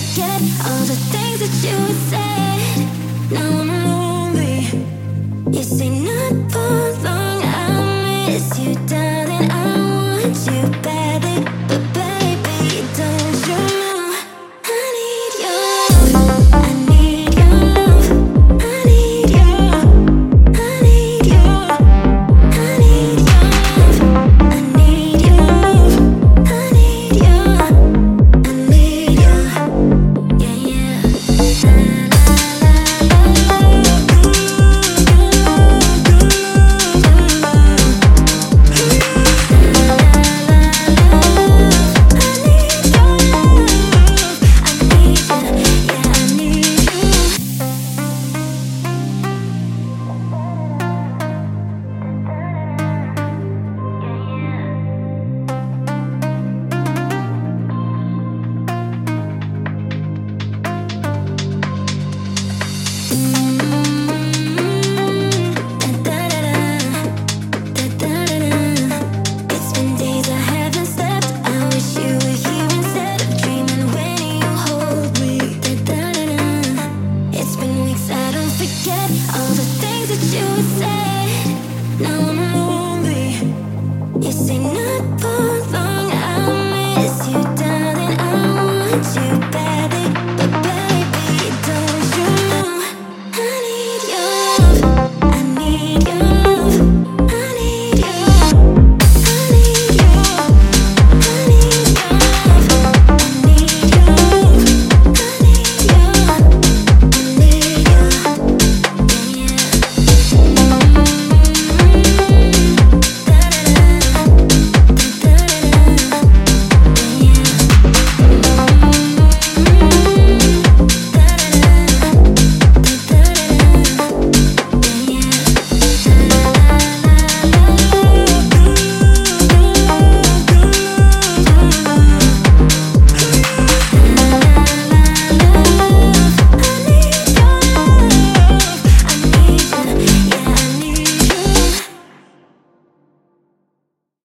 forget all the things that you said. Now I'm